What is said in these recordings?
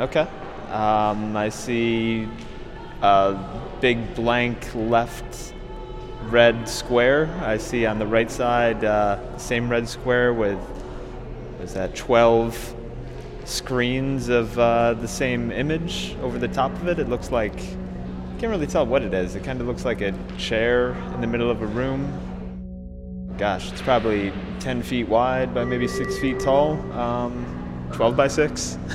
Okay. Um, I see a big blank left red square. I see on the right side uh, same red square with is that 12 screens of uh, the same image over the top of it. It looks like I can't really tell what it is. It kind of looks like a chair in the middle of a room. Gosh, it's probably 10 feet wide by maybe six feet tall. Um, 12 by 6.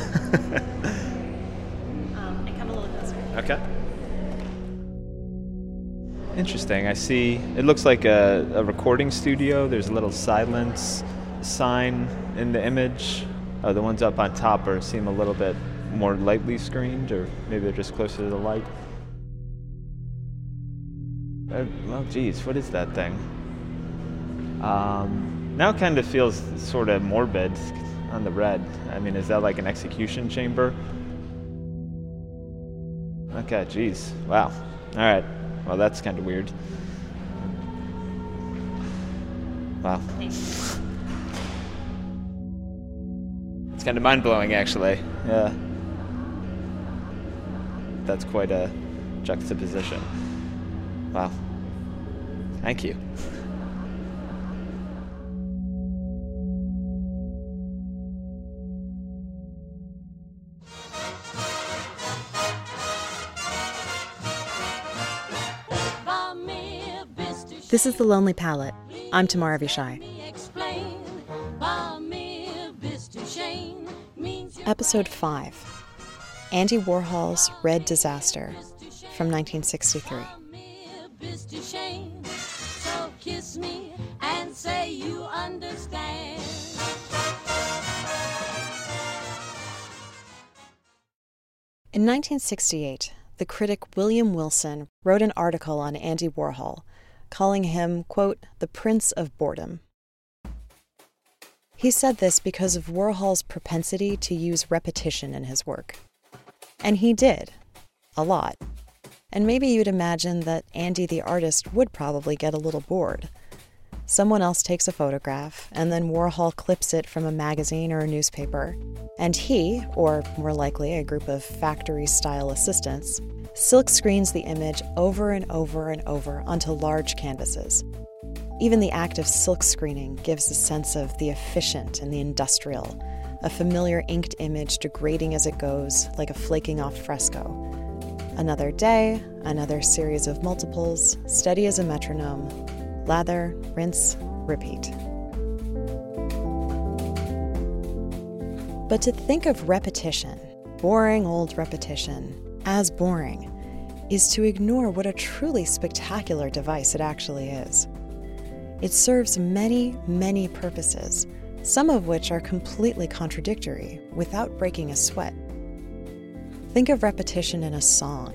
Um, and come a little closer. Okay. Interesting. I see. It looks like a, a recording studio. There's a little silence sign in the image. Uh, the ones up on top are seem a little bit more lightly screened, or maybe they're just closer to the light. Uh, well, geez, what is that thing? Um, now it kind of feels sort of morbid on the red. I mean, is that like an execution chamber? Okay, geez. Wow. All right. Well, that's kind of weird. Wow. It's kind of mind blowing, actually. Yeah. That's quite a juxtaposition. Wow. Thank you. This is The Lonely Palette. I'm Tamar Avishai. Episode 5 Andy Warhol's Red Disaster from 1963. So kiss me and say you understand. In 1968, the critic William Wilson wrote an article on Andy Warhol, calling him, quote, the Prince of Boredom. He said this because of Warhol's propensity to use repetition in his work. And he did, a lot. And maybe you'd imagine that Andy the artist would probably get a little bored. Someone else takes a photograph, and then Warhol clips it from a magazine or a newspaper. And he, or more likely a group of factory style assistants, silk screens the image over and over and over onto large canvases. Even the act of silk screening gives a sense of the efficient and the industrial, a familiar inked image degrading as it goes, like a flaking off fresco. Another day, another series of multiples, steady as a metronome. Lather, rinse, repeat. But to think of repetition, boring old repetition, as boring, is to ignore what a truly spectacular device it actually is. It serves many, many purposes, some of which are completely contradictory without breaking a sweat. Think of repetition in a song.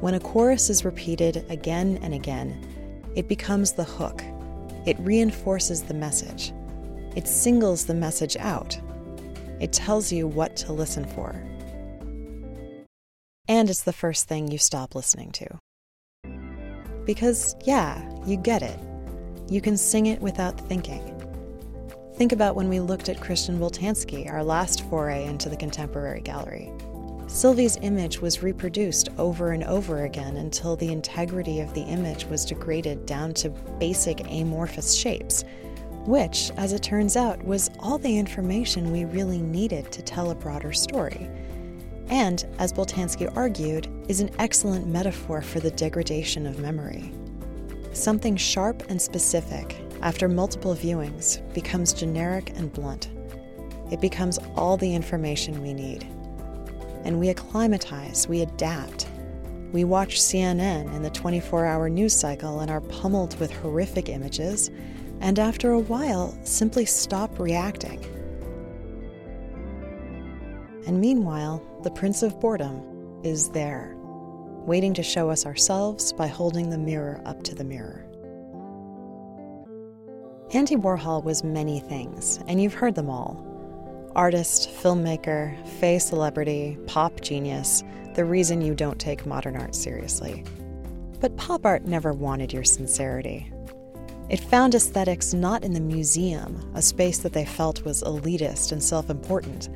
When a chorus is repeated again and again, it becomes the hook. It reinforces the message. It singles the message out. It tells you what to listen for. And it's the first thing you stop listening to. Because, yeah, you get it. You can sing it without thinking. Think about when we looked at Christian Boltanski, our last foray into the contemporary gallery. Sylvie's image was reproduced over and over again until the integrity of the image was degraded down to basic amorphous shapes, which, as it turns out, was all the information we really needed to tell a broader story. And, as Boltanski argued, is an excellent metaphor for the degradation of memory. Something sharp and specific, after multiple viewings, becomes generic and blunt. It becomes all the information we need and we acclimatize, we adapt. We watch CNN in the 24 hour news cycle and are pummeled with horrific images, and after a while, simply stop reacting. And meanwhile, the Prince of Boredom is there, waiting to show us ourselves by holding the mirror up to the mirror. Andy Warhol was many things, and you've heard them all artist, filmmaker, fey celebrity, pop genius, the reason you don't take modern art seriously. But pop art never wanted your sincerity. It found aesthetics not in the museum, a space that they felt was elitist and self important,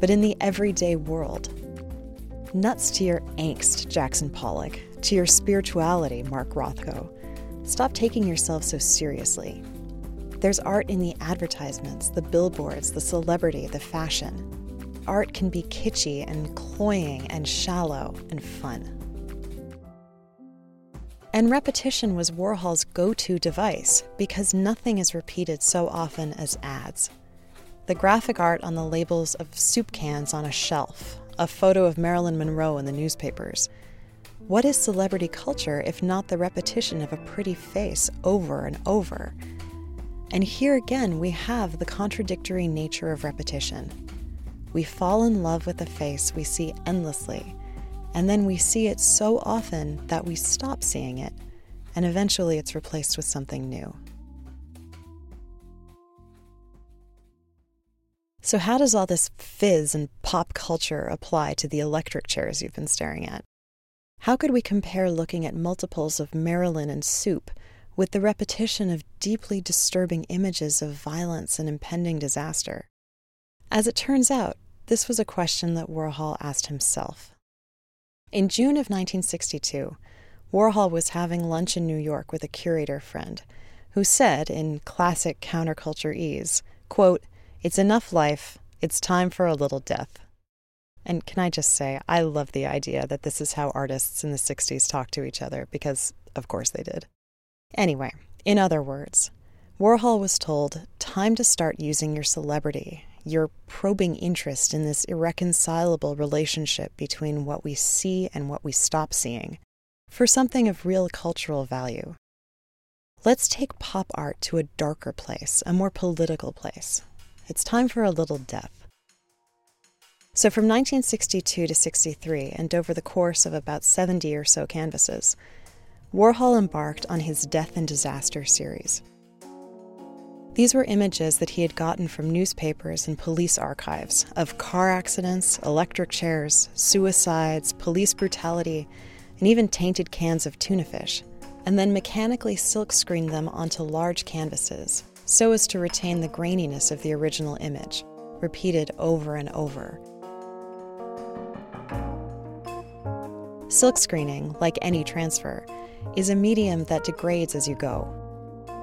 but in the everyday world. Nuts to your angst, Jackson Pollock, to your spirituality, Mark Rothko. Stop taking yourself so seriously. There's art in the advertisements, the billboards, the celebrity, the fashion. Art can be kitschy and cloying and shallow and fun. And repetition was Warhol's go to device because nothing is repeated so often as ads. The graphic art on the labels of soup cans on a shelf, a photo of Marilyn Monroe in the newspapers. What is celebrity culture if not the repetition of a pretty face over and over? And here again, we have the contradictory nature of repetition. We fall in love with a face we see endlessly, and then we see it so often that we stop seeing it, and eventually it's replaced with something new. So, how does all this fizz and pop culture apply to the electric chairs you've been staring at? How could we compare looking at multiples of Marilyn and soup with the repetition of deeply disturbing images of violence and impending disaster? As it turns out, this was a question that Warhol asked himself. In June of 1962, Warhol was having lunch in New York with a curator friend who said, in classic counterculture ease, quote, it's enough life. It's time for a little death. And can I just say, I love the idea that this is how artists in the 60s talked to each other, because of course they did. Anyway, in other words, Warhol was told, time to start using your celebrity, your probing interest in this irreconcilable relationship between what we see and what we stop seeing, for something of real cultural value. Let's take pop art to a darker place, a more political place, it's time for a little death. So, from 1962 to 63, and over the course of about 70 or so canvases, Warhol embarked on his Death and Disaster series. These were images that he had gotten from newspapers and police archives of car accidents, electric chairs, suicides, police brutality, and even tainted cans of tuna fish, and then mechanically silkscreened them onto large canvases so as to retain the graininess of the original image, repeated over and over. Silk screening, like any transfer, is a medium that degrades as you go.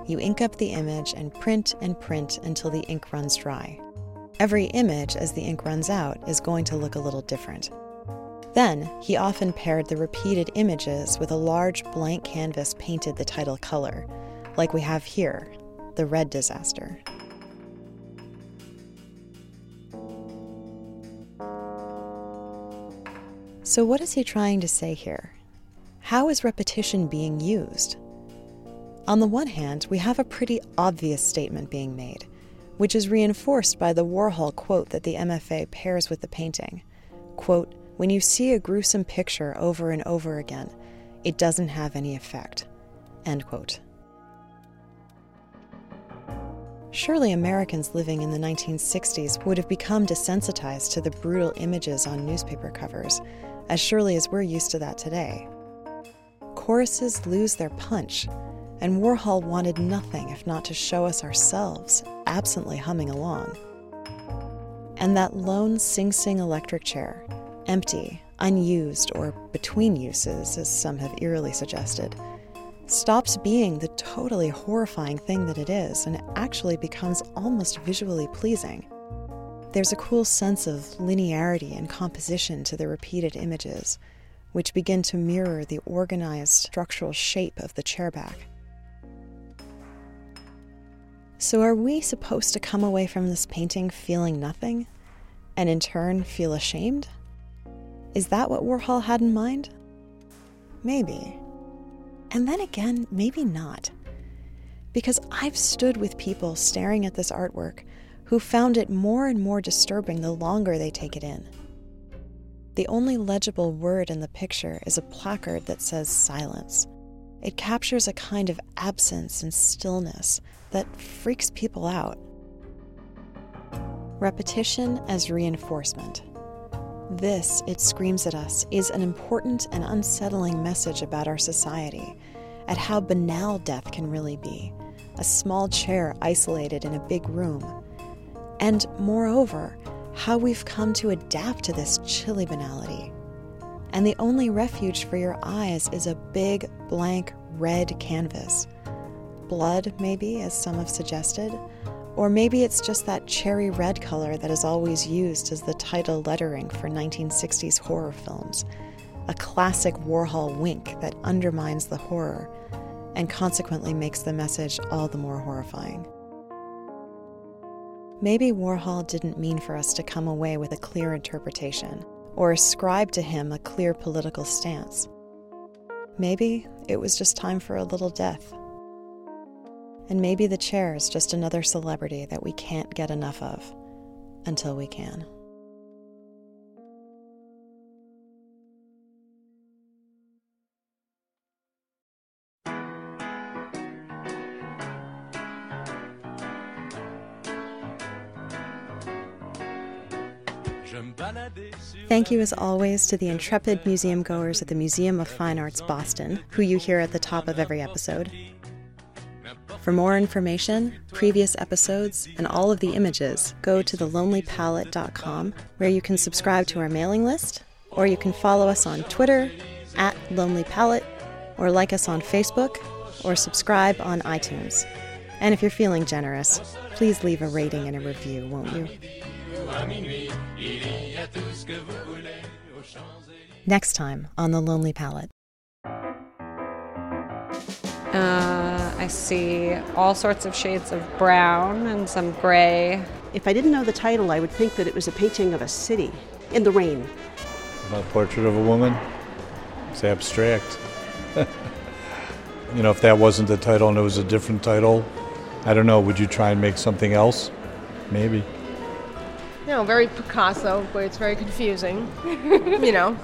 You ink up the image and print and print until the ink runs dry. Every image, as the ink runs out, is going to look a little different. Then, he often paired the repeated images with a large blank canvas painted the title color, like we have here the Red Disaster. So, what is he trying to say here? How is repetition being used? On the one hand, we have a pretty obvious statement being made, which is reinforced by the Warhol quote that the MFA pairs with the painting. Quote, when you see a gruesome picture over and over again, it doesn't have any effect. End quote. Surely Americans living in the 1960s would have become desensitized to the brutal images on newspaper covers, as surely as we're used to that today. Choruses lose their punch, and Warhol wanted nothing if not to show us ourselves absently humming along. And that lone Sing Sing electric chair, empty, unused, or between uses, as some have eerily suggested, stops being the totally horrifying thing that it is and actually becomes almost visually pleasing. There's a cool sense of linearity and composition to the repeated images, which begin to mirror the organized structural shape of the chairback. So, are we supposed to come away from this painting feeling nothing, and in turn feel ashamed? Is that what Warhol had in mind? Maybe. And then again, maybe not. Because I've stood with people staring at this artwork who found it more and more disturbing the longer they take it in. The only legible word in the picture is a placard that says silence. It captures a kind of absence and stillness that freaks people out. Repetition as reinforcement. This, it screams at us, is an important and unsettling message about our society, at how banal death can really be a small chair isolated in a big room. And moreover, how we've come to adapt to this chilly banality. And the only refuge for your eyes is a big, blank, red canvas. Blood, maybe, as some have suggested. Or maybe it's just that cherry red color that is always used as the title lettering for 1960s horror films. A classic Warhol wink that undermines the horror and consequently makes the message all the more horrifying. Maybe Warhol didn't mean for us to come away with a clear interpretation or ascribe to him a clear political stance. Maybe it was just time for a little death. And maybe the chair is just another celebrity that we can't get enough of until we can. Thank you, as always, to the intrepid museum goers at the Museum of Fine Arts Boston, who you hear at the top of every episode. For more information, previous episodes, and all of the images, go to thelonelypalette.com, where you can subscribe to our mailing list, or you can follow us on Twitter at Lonely Palette, or like us on Facebook, or subscribe on iTunes. And if you're feeling generous, please leave a rating and a review, won't you? Next time on The Lonely Palette. Uh, I see all sorts of shades of brown and some gray. If I didn't know the title, I would think that it was a painting of a city in the rain. A portrait of a woman? It's abstract. you know, if that wasn't the title and it was a different title, I don't know, would you try and make something else? Maybe. You know, very Picasso, but it's very confusing. you know,